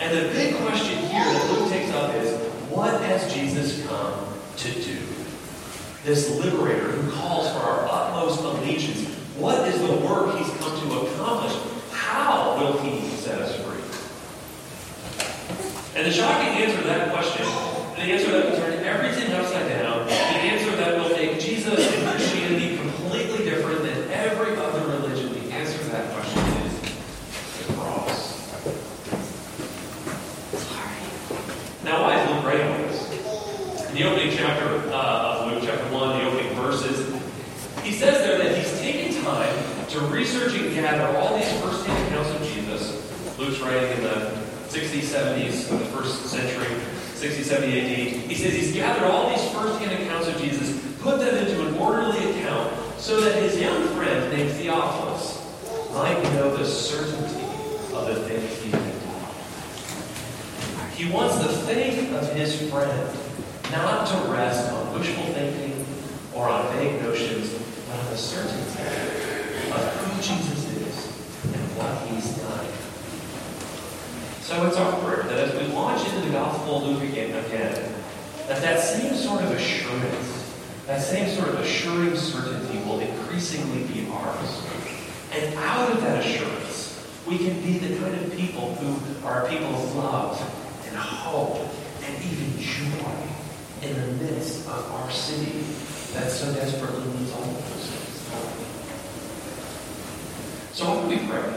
And the big question here that Luke takes up is, what has Jesus come to do? This liberator who calls for our utmost allegiance. What is the work he's come to accomplish? How will he set us free? And the shocking answer to that question, the answer that will turn everything upside down, the answer that will make Jesus and Christianity completely different than every other religion, the answer to that question is the cross. Now, why is Luke writing this? In the opening chapter uh, of Luke, chapter 1, the opening verses, he says there that he's taken time to research gather all these first-hand accounts of Jesus. Luke's writing in the 60s, 70s of the first century, 60, 70 AD. He says he's gathered all these first-hand accounts of Jesus, put them into an orderly account, so that his young friend named Theophilus might know the certainty of the things he had. He wants the faith of his friend not to rest on wishful thinking or on vague notions, but on the certainty of who Jesus is and what he's done. So it's our prayer that as we launch into the Gospel of Luke again, again, that that same sort of assurance, that same sort of assuring certainty will increasingly be ours. And out of that assurance, we can be the kind of people who are people of love and hope and even joy in the midst of our city that so desperately needs all of those things. So why don't we pray?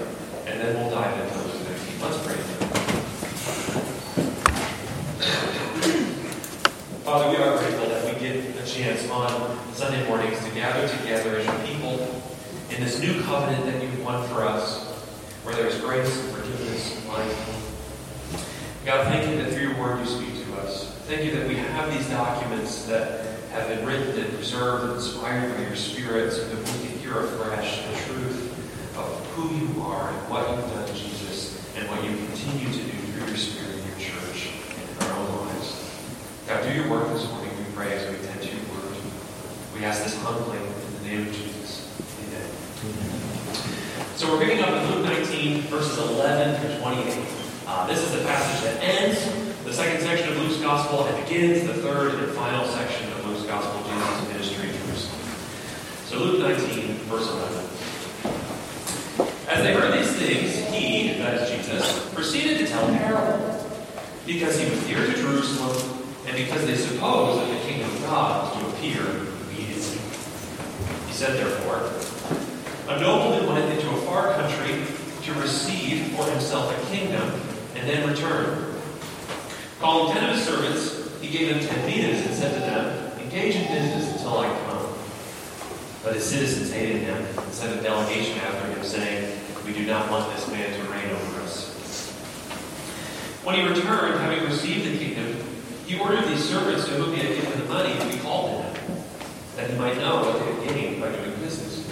And then we'll dive into those things. Let's pray. Father, we are grateful that we get a chance on Sunday mornings to gather together as your people in this new covenant that you've won for us, where there is grace and forgiveness and life. God, thank you that through your word you speak to us. Thank you that we have these documents that have been written and preserved and inspired by your Spirit so that we can hear afresh the truth of who you are and what you've done, Jesus, and what you continue to do through your Spirit in your church and in our own lives. God, do your work this morning, we pray, as we attend to your word. We ask this humbly in the name of Jesus. Amen. So we're picking up in Luke 19, verses 11 through 28. Uh, this is the passage that ends the second section of Luke's Gospel and begins the third and final section of Luke's Gospel, Jesus' ministry in Jerusalem. So Luke 19, verse 11. As they heard these things, he, that is Jesus, proceeded to tell a parable, because he was near to Jerusalem, because they supposed that the kingdom of God to appear immediately. He said, therefore, a nobleman went into a far country to receive for himself a kingdom and then return. Calling ten of his servants, he gave them ten minas and said to them, Engage in business until I come. But his citizens hated him and sent a delegation after him, saying, We do not want this man to reign over us. When he returned, having received the kingdom, he ordered these servants to whom he had given the money to be called to him, that he might know what they had gained by doing business.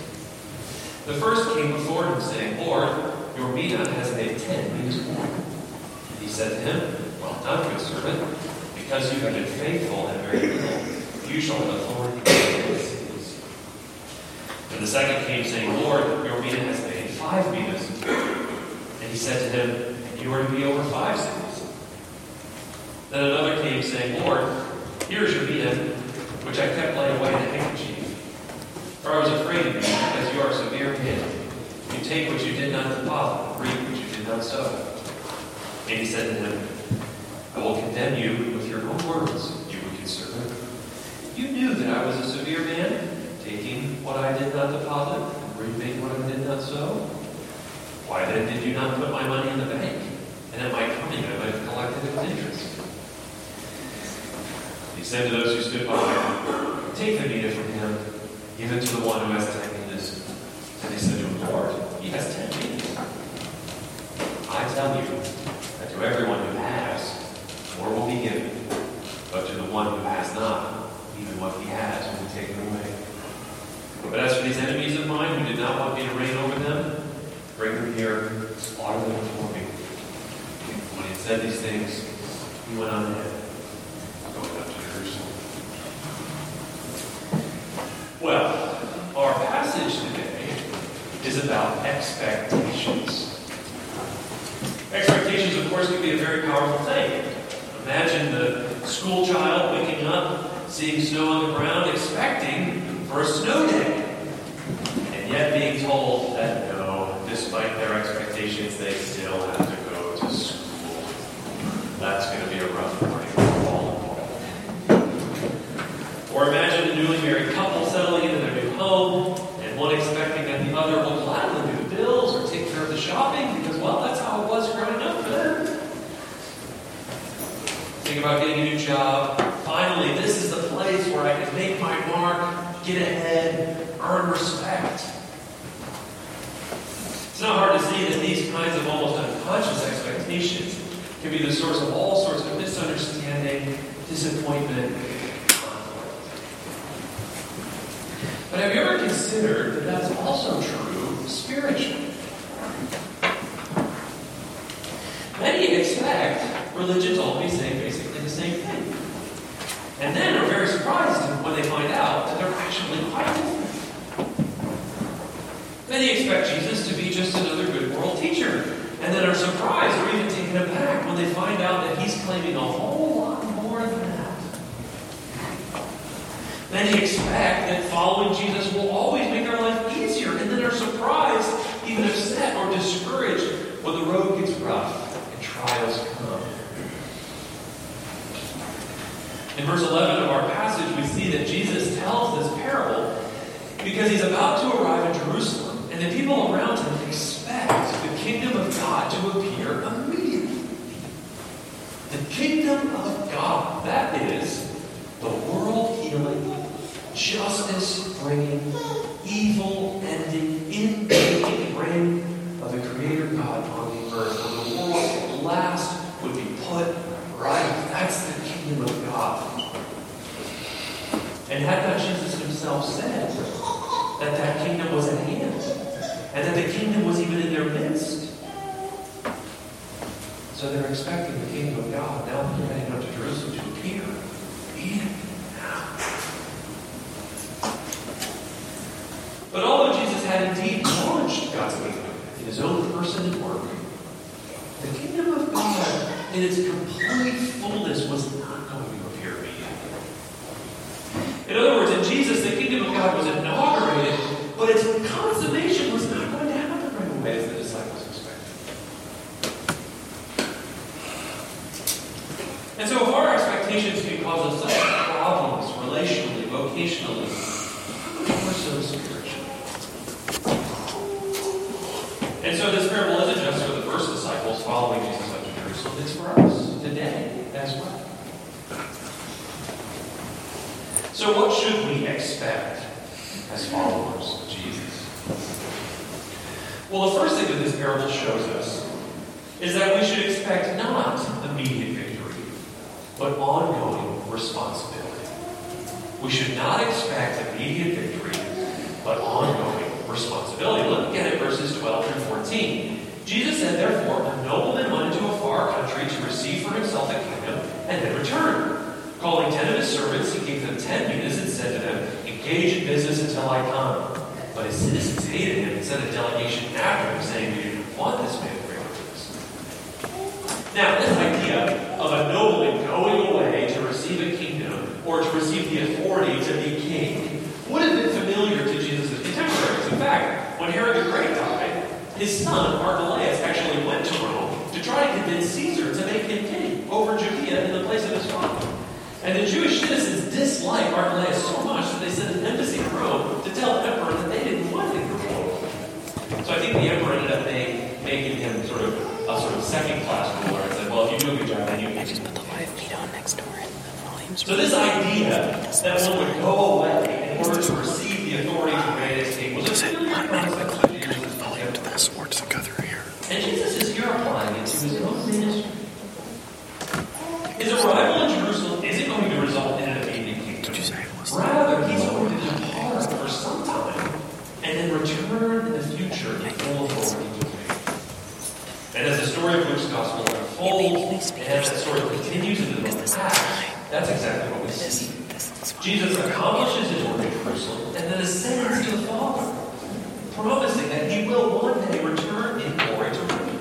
The first came before him, saying, Lord, your mina has made ten minas more. And he said to him, Well done, good servant, because you have been faithful and very little, you shall have authority over the cities. And the second came, saying, Lord, your mina has made five minas. And he said to him, You are to be over five cities. Then another came, saying, Lord, here is your mina, which I kept laid away in a handkerchief. For I was afraid of you, because you are a severe man. You take what you did not deposit, reap what you did not sow. And he said to him, I will condemn you with your own words, you wicked servant. You knew that I was a severe man, taking what I did not deposit, and reaping what I did not sow. Why then did you not put my money in the bank? And at my coming I might have collected it with interest. He said to those who stood by, Take the mina from him, give it to the one who has ten minas. And they said to him, Lord, he has ten minas. I tell you that to everyone who has, more will be given, but to the one who has not, even what he has will be taken away. But as for these enemies of mine who did not want me to reign over them, bring them here, slaughter them before me. When he said these things, he went on ahead, going up to Jerusalem. Well, our passage today is about expectations. Expectations, of course, can be a very powerful thing. Imagine the school child waking up, seeing snow on the ground, expecting for a snow day, and yet being told that no, despite their expectations, they still have to go to school. That's going to be a rough morning for all involved. Or imagine a newly married couple settling into their new home, and one expecting that the other will gladly do the bills or take care of the shopping because, well, that's how it was growing up for them. Think about getting a new job. Finally, this is the place where I can make my mark, get ahead, earn respect. It's not hard to see that these kinds of almost unconscious expectations can be the source of all sorts of misunderstanding, disappointment. But have you ever considered that that's also true spiritually? Many expect religion to always say basically the same thing. And then are very surprised they find out that they're actually different. Many expect Jesus to be just another good moral teacher, and then are surprised or even taken aback when they find out that he's claiming a whole lot more than that. Many expect that following Jesus will always make their life easier, and then are surprised, even upset or discouraged when the road gets rough and trials come. In verse 11 of our passage, we see that Jesus tells this parable because he's about to arrive in Jerusalem, and the people around him expect the kingdom of God to appear immediately. The kingdom of God, that is the world healing, justice bringing, evil ending, in reign of the Creator God on the earth, where the world at last would be put right. That's the kingdom of God. And had not Jesus himself said that that kingdom was at hand, and that the kingdom was even in their midst? So they're expecting the kingdom of God now they're heading up to Jerusalem to appear. But although Jesus had indeed launched God's kingdom in his own person and work, the kingdom of God in its complete fullness was not going to appear immediately. In other words, in Jesus, the kingdom of God was inaugurated, but its consummation was not going to happen right away as the disciples expected. And so if our expectations can cause us such problems relationally, vocationally, more so spiritually. And so this parable isn't just for the first disciples following Jesus up to Jerusalem, it's for us today as well. So what should we expect as followers of Jesus? Well, the first thing that this parable shows us is that we should expect not immediate victory, but ongoing responsibility. We should not expect immediate victory, but ongoing responsibility. Look again at verses 12 through 14. Jesus said, Therefore, a nobleman went into a far country to receive for himself a kingdom and then return. Calling ten of his servants, he gave them ten minas and said to them, Engage in business until I come. But his citizens hated him and sent a delegation after him, saying, We didn't want this man for Now, this idea of a nobleman going away to receive a kingdom or to receive the authority to be king would have been familiar to Jesus' contemporaries. In fact, when Herod the Great died, his son, Archelaus, actually went to Rome to try to convince Caesar to make him king over Judea in the place of his father. And the Jewish citizens disliked Archelaus so much that they sent an embassy to Rome to tell the emperor that they didn't want him to rule. So I think the emperor ended up making, making him sort of a sort of second-class ruler and said, well, if you do a good job, then you I just put the live feed on next door and the volume's So this idea that one would go away in order to receive the authority to reign as king was a familiar concept to cutting the volume to this or does it go through here? And Jesus is here applying it to his own ministry. His arrival in Jerusalem isn't going to result in an immediate Did you kingdom. say it was? Rather, he's going to depart for some time and then return in the future in full authority to reign. And as the story of Luke's gospel unfolds, and as that story continues into the of Acts, that's exactly what we see. Jesus accomplishes his work in Jerusalem and then ascends to the Father, promising that he will one day return in glory to reign.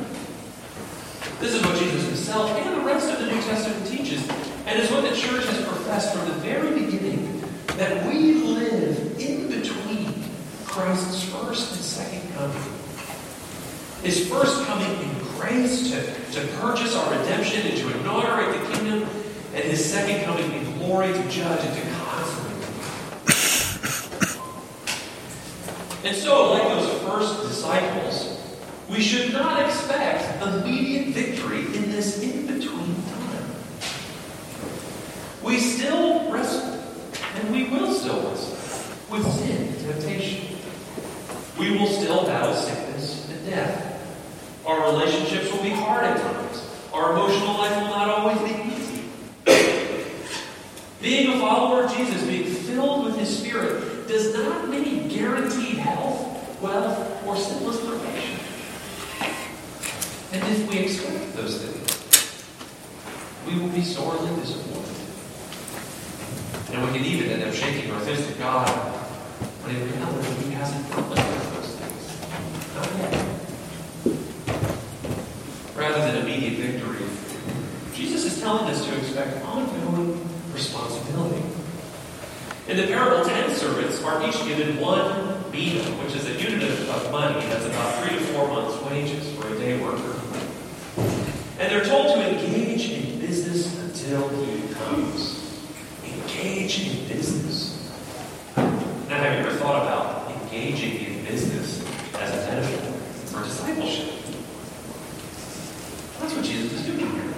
This is what Jesus himself and the rest of the New Testament teaches, and is what the church has professed from the very beginning that we live in between Christ's first and second coming. His first coming in grace to, to purchase our redemption and to inaugurate the kingdom, and his second coming in glory to judge and to consummate the kingdom. And so, like those first disciples, we should not expect immediate victory in this in between time. We still wrestle, and we will still wrestle with sin and temptation. We will still battle sickness and death. Our relationships will be hard at times. Our emotional life will not always be easy. Being a follower of Jesus, being filled with His Spirit, does not mean guaranteed health, wealth, or sinless perfection. And if we expect those things, we will be sorely disappointed. And we can even end up shaking our fist at God when in reality He hasn't us those things. Not yet. Rather than immediate victory, Jesus is telling us to expect ongoing responsibility. In the parable, ten servants are each given one mina, which is a unit of, of money that's about three to four months' wages for a day worker. And they're told to engage in business until he comes. Engage in business. Now, have you ever thought about engaging in business as a metaphor for discipleship? That's what Jesus is doing here.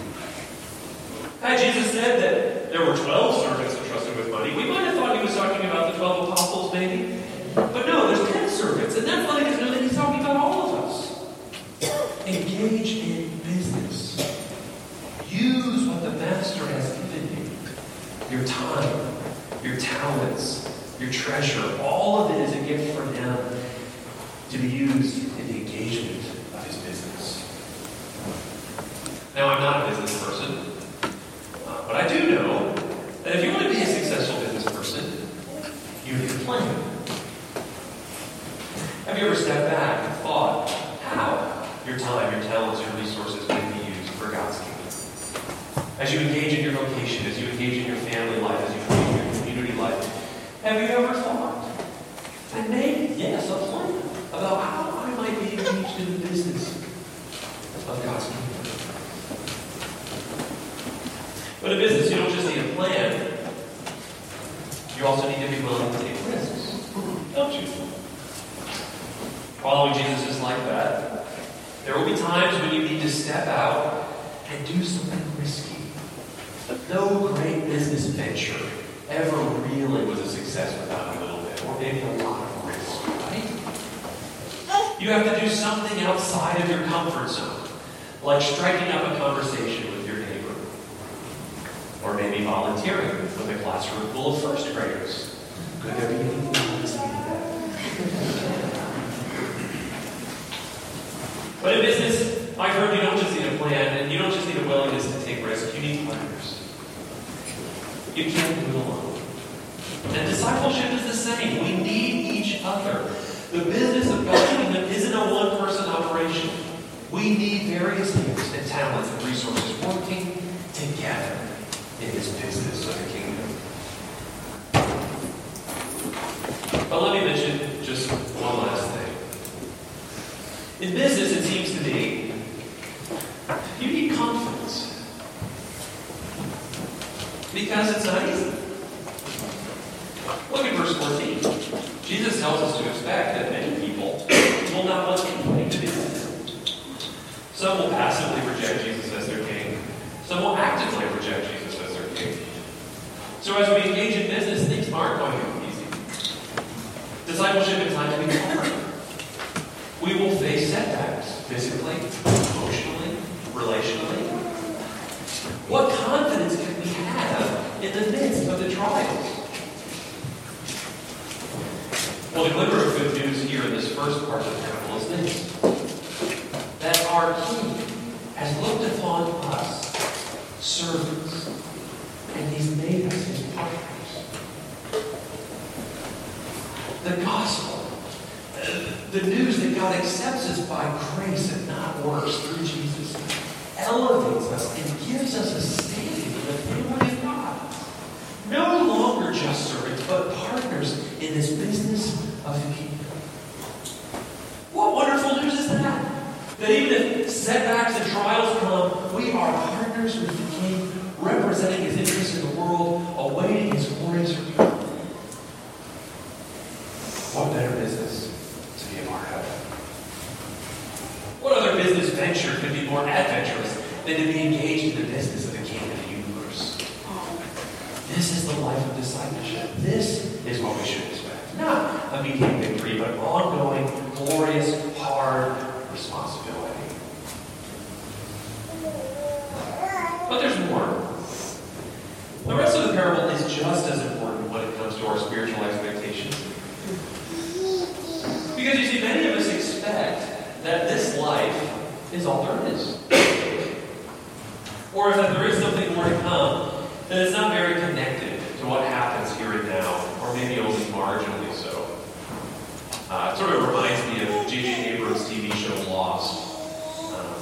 Had Jesus said that there were 12 servants entrusted with money, we might have thought he was talking about the 12 apostles, maybe. But no, there's 10 servants, and that's letting us know that he's talking about all of us. Engage in business. Use what the Master has given you your time, your talents, your treasure. All of it is a gift for him to be used in the engagement of his business. Now, I'm not a business person, uh, but I do know that if you want to be a successful business person, you need a plan. Have you ever stepped back and thought how your time, your talents, your resources can be used for God's kingdom? As you engage in your vocation, as you engage in your family life, as you engage in your community life, have you ever thought and made, yes, a plan about how I might be engaged in the business of God's kingdom? But in business, you don't just need a plan. You also need to be willing to take risks, don't you? Following Jesus is like that. There will be times when you need to step out and do something risky. But no great business venture ever really was a success without a little bit, or maybe a lot of risk, right? You have to do something outside of your comfort zone, like striking up a conversation with your neighbor, or maybe volunteering with a classroom full of first graders. Could there be risky that? But in business, I've heard you don't just need a plan, and you don't just need a willingness to take risks. You need partners. You can't do it alone. And discipleship is the same. We need each other. The business of God's kingdom isn't a one person operation. We need various gifts and talents and resources working together in this business of the kingdom. But let me mention just one last thing. In business, it seems to me, you need confidence. Because it's not easy. Look at verse 14. Jesus tells us to expect that many people will not want to do with him. Some will passively reject Jesus as their king. Some will actively reject Jesus as their king. So as we engage in business, things aren't going to be easy. Discipleship is time to be hard. We will face setbacks physically, emotionally, relationally. What confidence can we have in the midst of the trials? Well, the glimmer of good news here in this first part of the parable is this that our King has looked upon us, servants, and He's made us His partners. The gospel, the news that God accepts us by grace and not works through Jesus, elevates us and gives us a standing in the family of God. No longer just servants, but partners in this business of the kingdom. What wonderful news is that? That even if setbacks and trials come, we are partners with the King, representing his interests in the world, awaiting his glorious return. What better business to be a part of? What other business venture could be more adventurous than to be engaged in the business of the King of the universe? This is the life of discipleship. This is what we should expect. Not immediate victory, but ongoing, glorious, hard responsibility. But there's more. The rest of the parable is just as important when it comes to our spiritual expectations. Because you see, many of us expect that this life is all there is. Or that there is something more to come that is not very connected to what happens here and now, or maybe only marginally so. Uh, it sort of reminds me of J.J. Abrams' TV show Lost. Um,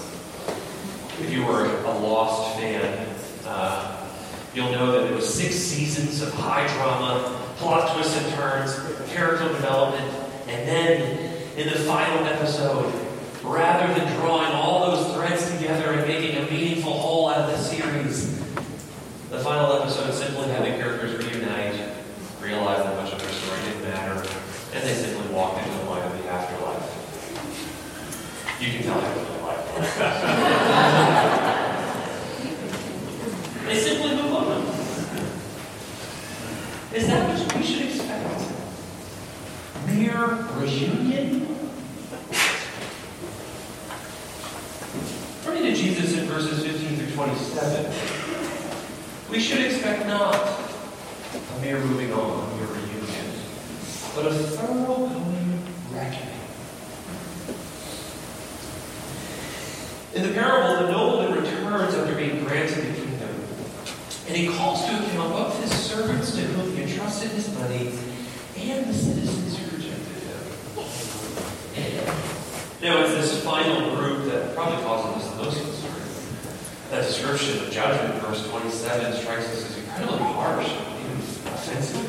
if you were a Lost fan, uh, you'll know that it was six seasons of high drama, plot twists and turns, character development, and then in the final episode, rather than drawing all those threads together and making a meaningful whole out of the series, the final episode simply had the characters reunite, realize that much of their story didn't matter, and they simply walked into the light of the afterlife. You can tell I really like it. they simply move on. Is that what we should expect? Mere reunion? According to Jesus in verses 15 through 27, we should expect not a mere moving on, a mere reunion, but a thoroughgoing reckoning. In the parable, the nobleman returns after being granted the kingdom, and he calls to account both his servants to whom he entrusted his money and the citizens who rejected him. Now, it's this final group that probably causes us the most concern. That description of judgment, verse 27, strikes us as incredibly harsh and even offensive.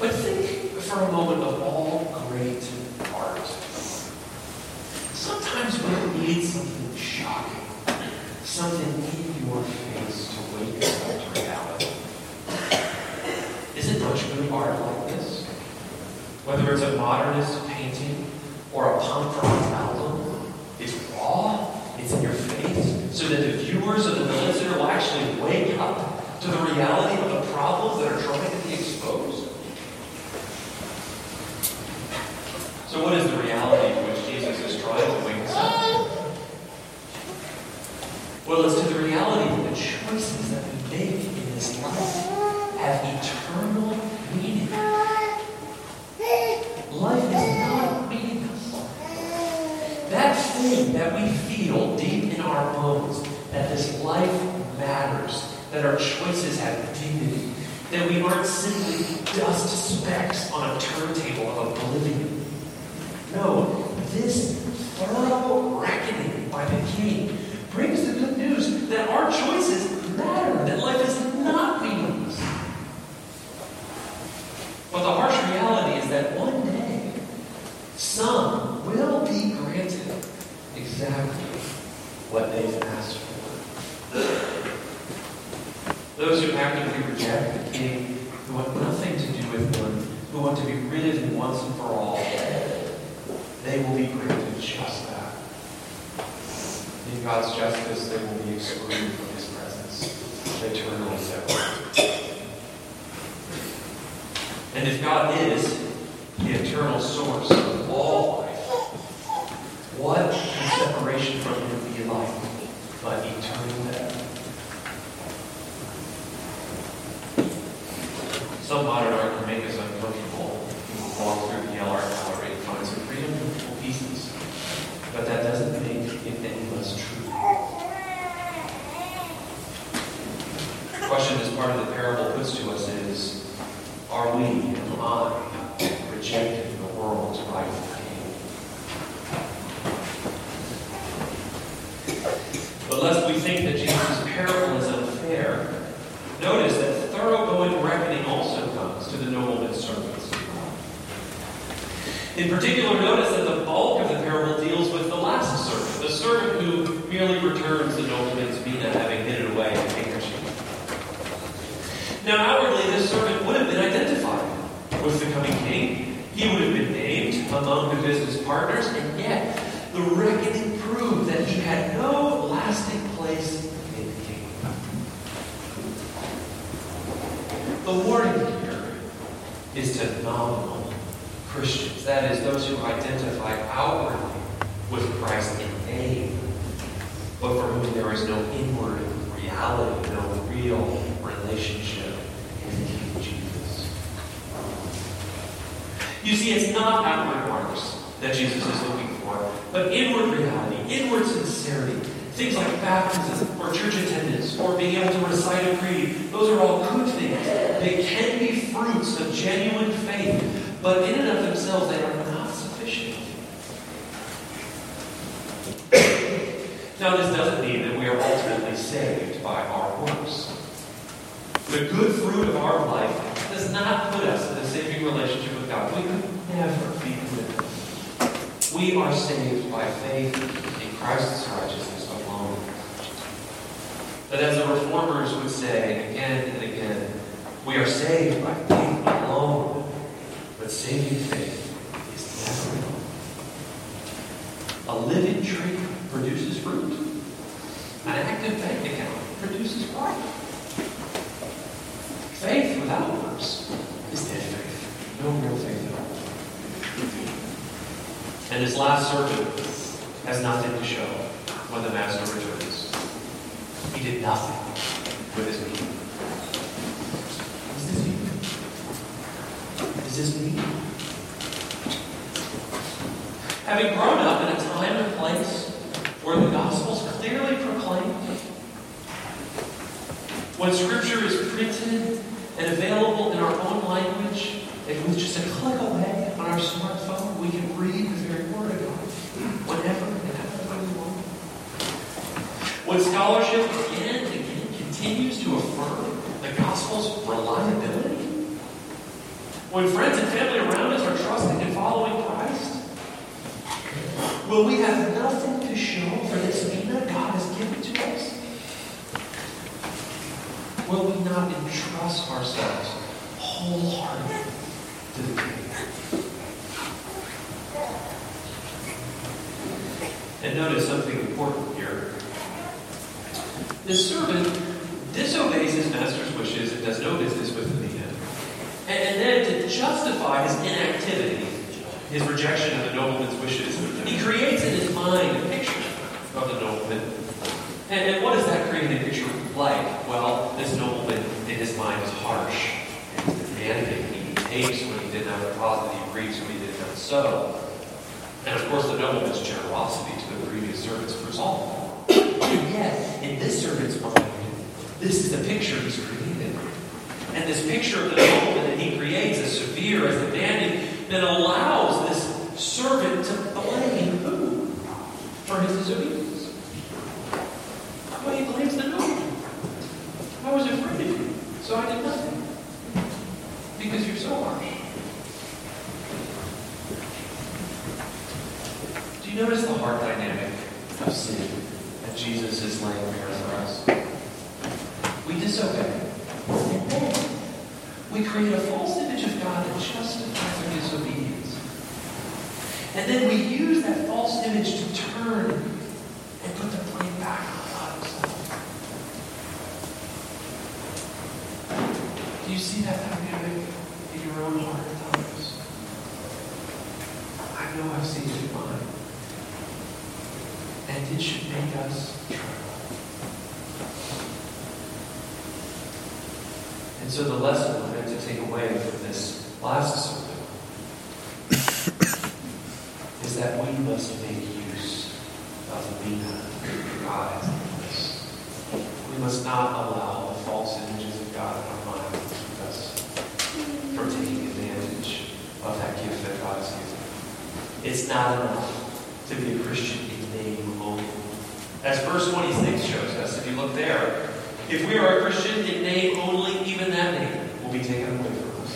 But think for a moment of all great art. Sometimes we need something shocking, something in your face to wake us up to reality. Isn't much good art like this? Whether it's a modernist painting or a punk rock album, it's raw, it's in your face, so that the viewers of the Center will actually wake up to the reality of the problems that are trying to be exposed. So eternal meaning. Life is not meaningless. That thing that we feel deep in our bones, that this life matters, that our choices have dignity, that we aren't simply dust specks on a turntable of oblivion. No, this thorough reckoning by the King brings the good news that our choices matter, that life is not meaningless. But the harsh reality is that one day, some will be granted exactly what they've asked for. Those who actively reject the King, who want nothing to do with him, who want to be rid of him once and for all, they will be granted just that. In God's justice, they will be excluded from his presence, eternally separated. And if God is the eternal source of all life, what can separation from him be like but eternal death? Some modern art can make us uncomfortable. We walk through the Yale Art Gallery and find some pretty uncomfortable pieces. But that doesn't make it any less true. The question this part of the parable puts to us is, are we, am I, rejecting the world's rightful king? But lest we think that Jesus' parable is unfair, notice that thoroughgoing reckoning also comes to the nobleman's servants. In particular, notice that the bulk of the parable deals with the last servant, the servant who merely returns the nobleman's mina having hid it away in a handkerchief. Now, outwardly, this servant would have been identified with the coming king. He would have been named among the business partners, and yet the reckoning proved that he had no lasting place in the kingdom. The warning here is to nominal Christians, that is, those who identify outwardly with Christ in name, but for whom there is no inward reality, no real relationship in King Jesus. You see, it's not outward marks that Jesus is looking for, but inward reality, inward sincerity. Things like baptism or church attendance or being able to recite a creed. Those are all good things. They can be fruits of genuine faith, but in and of themselves, they are not sufficient. now, this doesn't mean that we are ultimately saved by our works. The good fruit of our life does not put us in a saving relationship with God. We could never be good. We are saved by faith in Christ's righteousness. But as the reformers would say again and again, we are saved by faith alone. But saving faith is never alone. A living tree produces fruit. An active bank account produces profit. Faith without works is dead faith. No real faith at all. And this last servant has nothing to show when the master returns. He did nothing with his meat. Is this me? Is this me? Having grown up in a time and place where the gospel's clearly proclaimed, when scripture is printed and available in our own language, and with just a click away on our smartphone, we can read the very word of God whenever and however we want. When scholarship again and again continues to affirm the gospel's reliability, when friends and family around us are trusting and following Christ, will we have nothing to show for this mina God has given to us? Will we not entrust ourselves wholeheartedly to the King? And notice something important here. This servant disobeys his master's wishes and does no business the. And, and then to justify his inactivity, his rejection of the nobleman's wishes, he creates in his mind a picture of the nobleman. And, and what does that create a picture like? Well, this nobleman in his mind is harsh and demanding. He takes when he have a deposit, he reaps when he have a sow. And of course, the nobleman's generosity to the previous servants proves all. And yet, in this servant's mind, this is the picture he's created. And this picture of the nobleman he creates, as severe, as the demanding, that allows this servant to blame who? For his disobedience. Well, he blames the nobleman. I was afraid of you, so I did nothing. Because you're so harsh. Do you notice the heart dynamic of sin that Jesus is laying bare for us? We disobey. Create a false image of God that justifies our disobedience. And then we use that false image to turn and put the blame back on God. Do you see that dynamic in your own heart at times? I know I've seen it in mine. And it should make us tremble. And so the lesson to take away from this last sermon is that we must make use of the Mina God given us. We must not allow the false images of God in our mind to keep us from taking advantage of that gift that God has given. It's not enough to be a Christian in name only. As verse 26 shows us, if you look there, if we are a Christian in name only, even that name will be taken away from us.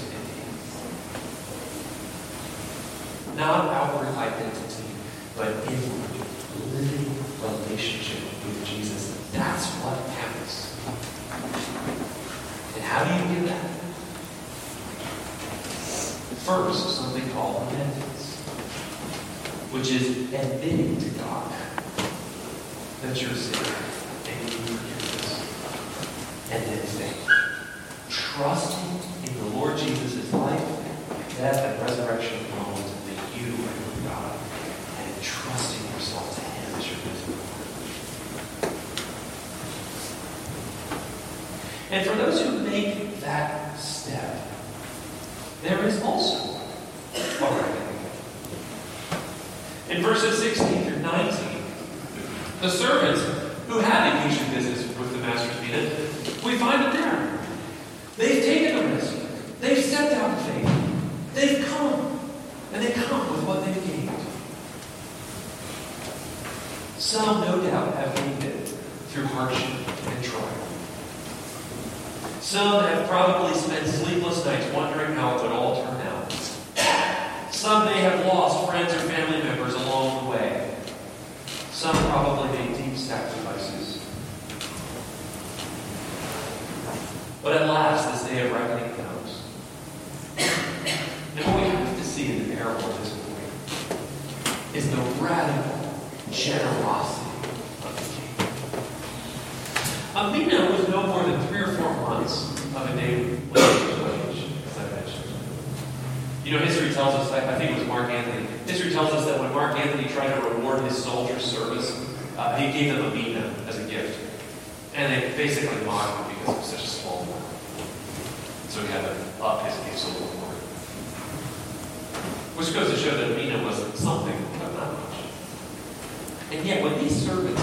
Not outward identity, but inward, living relationship with Jesus. That's what counts. And how do you get that? First, something called repentance, which is admitting to God that you're a sinner and you need forgiveness. And then faith. Trusting in the Lord Jesus' life, death, and resurrection alone to make you right with God, and trusting yourself to Him as your business. And for those who make that step, there is also a reckoning. In verses 16 through 19, the servants who had engaged in business with the master's mina, we find it there. They've taken a risk. They've stepped out in faith. They've come. And they come with what they've gained. Some, no doubt, have gained it through hardship and trial. Some have probably spent sleepless nights wondering how it would all turn out. Some may have lost friends or family members along the way. Some probably made deep sacrifices. But at last, this day of reckoning comes. And what we have to see in the parable of this point is the radical generosity of the king. A mina was no more than three or four months of a day wage, as I mentioned. You know, history tells us, I think it was Mark Anthony, history tells us that when Mark Anthony tried to reward his soldiers' service, uh, he gave them a mina as a gift. And they basically mocked him because it was such a small amount. So he had to up his gifts a little more. Which goes to show that mina was something, but not much. And yet, when these servants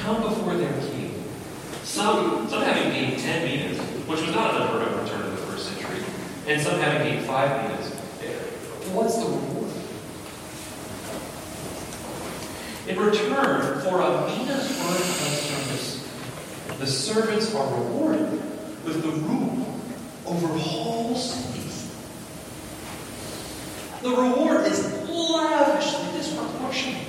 come before their king, some, some having gained 10 minas, which was not unheard of return in the first century, and some having gained 5 minas, what's the reward? In return for a worth of service, the servants are rewarded with the rule over whole cities. The reward is lavishly disproportionate.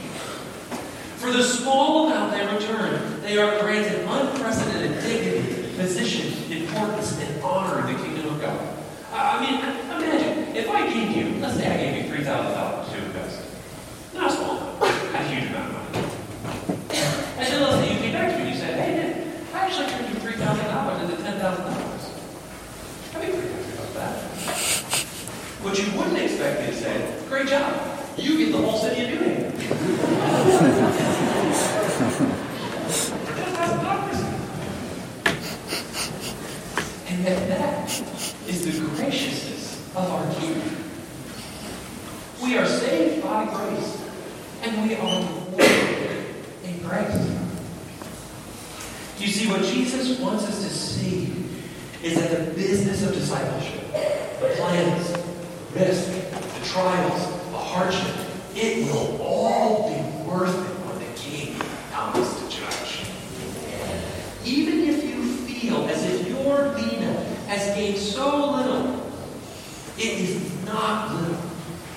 For the small amount they return, they are granted unprecedented dignity, position, importance, and honor in the kingdom of God. I mean, imagine if I gave you, let's say I gave you three thousand dollars to invest. Not a small a huge amount of money. And then let's say you came back to me and you said, "Hey, I actually turned you three thousand dollars into ten thousand dollars." I'd be pretty happy about that. What you wouldn't expect me to say, "Great job, you get the whole city of New Haven." And that is the graciousness of our King. We are saved by grace, and we are rewarded in grace. Do You see, what Jesus wants us to see is that the business of discipleship, the plans, the risk, the trials, the hardship, it will all be worth it when the King comes to judge. Even if you feel as if your mina has gained so little, it is not little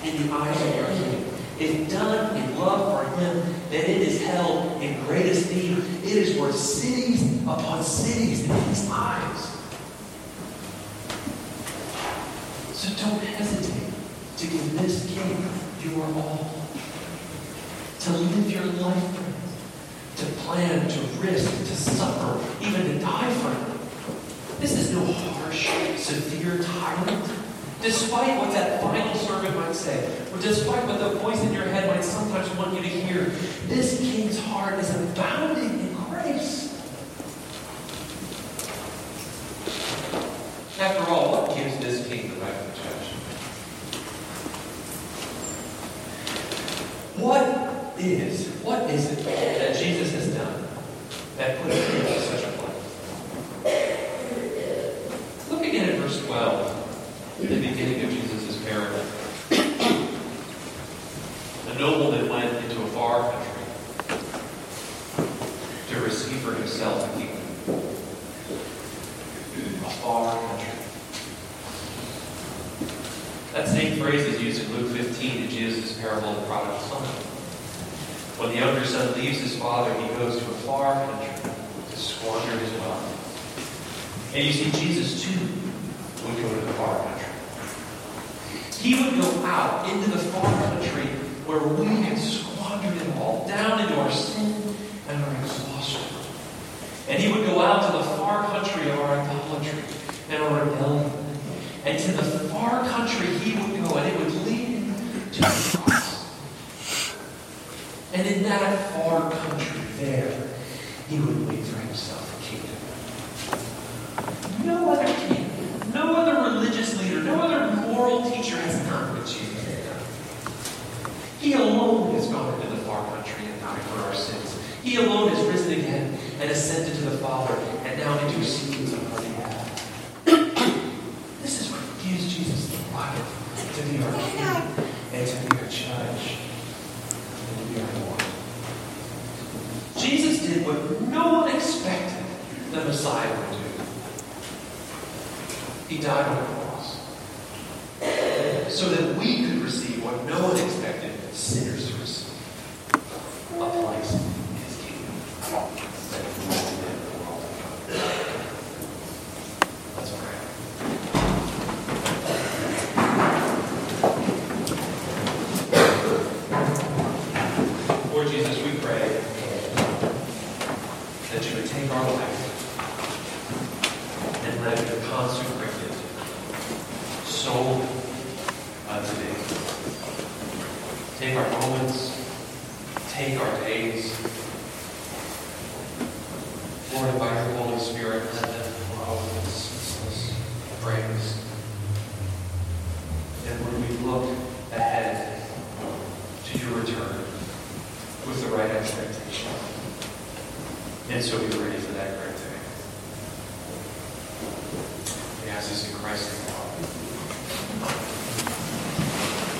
in the eyes of our King. If done in love for Him, then it is held in great esteem. It is worth cities upon cities in His eyes. So don't hesitate to give this King your all. To live your life for Him. To plan, to risk, to suffer, even to die for Him. This is no harsh, severe tyrant. Despite what that final sermon might say, or despite what the voice in your head might sometimes want you to hear, this king's heart is abounding in grace. After all, what gives this king the right to judge? What is, what is it that Jesus has done that puts him in such a place? Look again at verse 12, at the beginning of Jesus' parable. A nobleman went into a far country to receive for himself a kingdom. A far country. That same phrase is used in Luke 15 in Jesus' parable of the prodigal son. When the younger son leaves his father, he goes to far country to squander his wealth. And you see, Jesus too would go to the far country. He would go out into the far country where we had squandered it all, down into our sin and our exhaustion. And he would go out to the far country of our idolatry and our rebellion. And to the far country he would go, and it would lead him to the cross. And in that far country there, he would wait for himself a kingdom. No other king, no other religious leader, no other moral teacher has done what Jesus has done. He alone has gone into the far country and died for our sins. He alone has risen again and ascended to the Father and now intercedes on our behalf. This is what gives Jesus the right to be our King and to be our judge and to be our Lord. Jesus did what no one expected the Messiah would do. He died on the cross. So that we could receive what no one expected sinners to receive a place